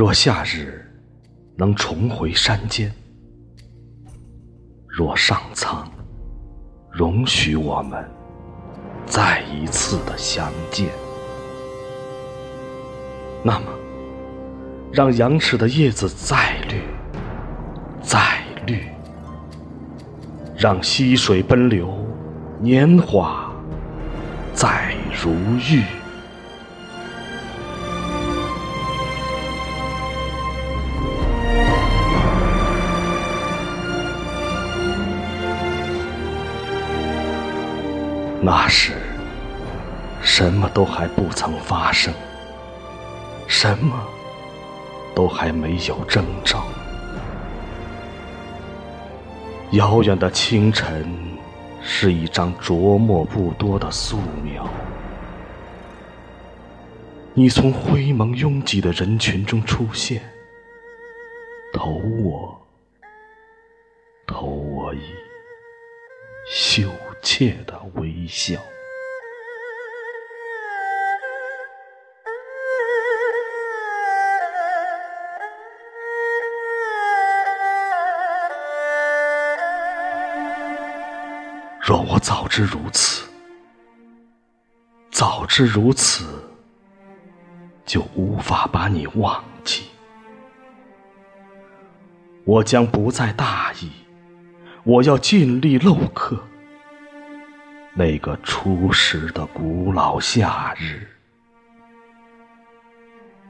若夏日能重回山间，若上苍容许我们再一次的相见，那么，让羊齿的叶子再绿，再绿，让溪水奔流，年华再如玉。那时，什么都还不曾发生，什么都还没有征兆。遥远的清晨是一张着墨不多的素描，你从灰蒙拥挤的人群中出现，投我，投我一羞。切的微笑。若我早知如此，早知如此，就无法把你忘记。我将不再大意，我要尽力镂刻。那个初时的古老夏日，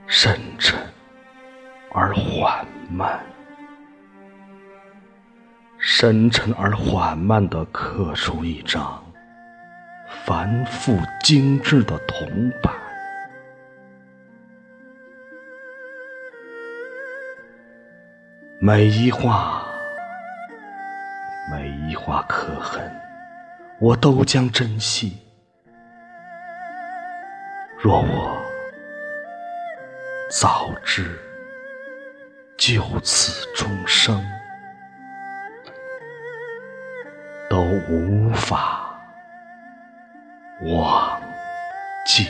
深沉而缓慢，深沉而缓慢地刻出一张繁复精致的铜板，每一画，每一画刻痕。我都将珍惜。若我早知就此终生，都无法忘记。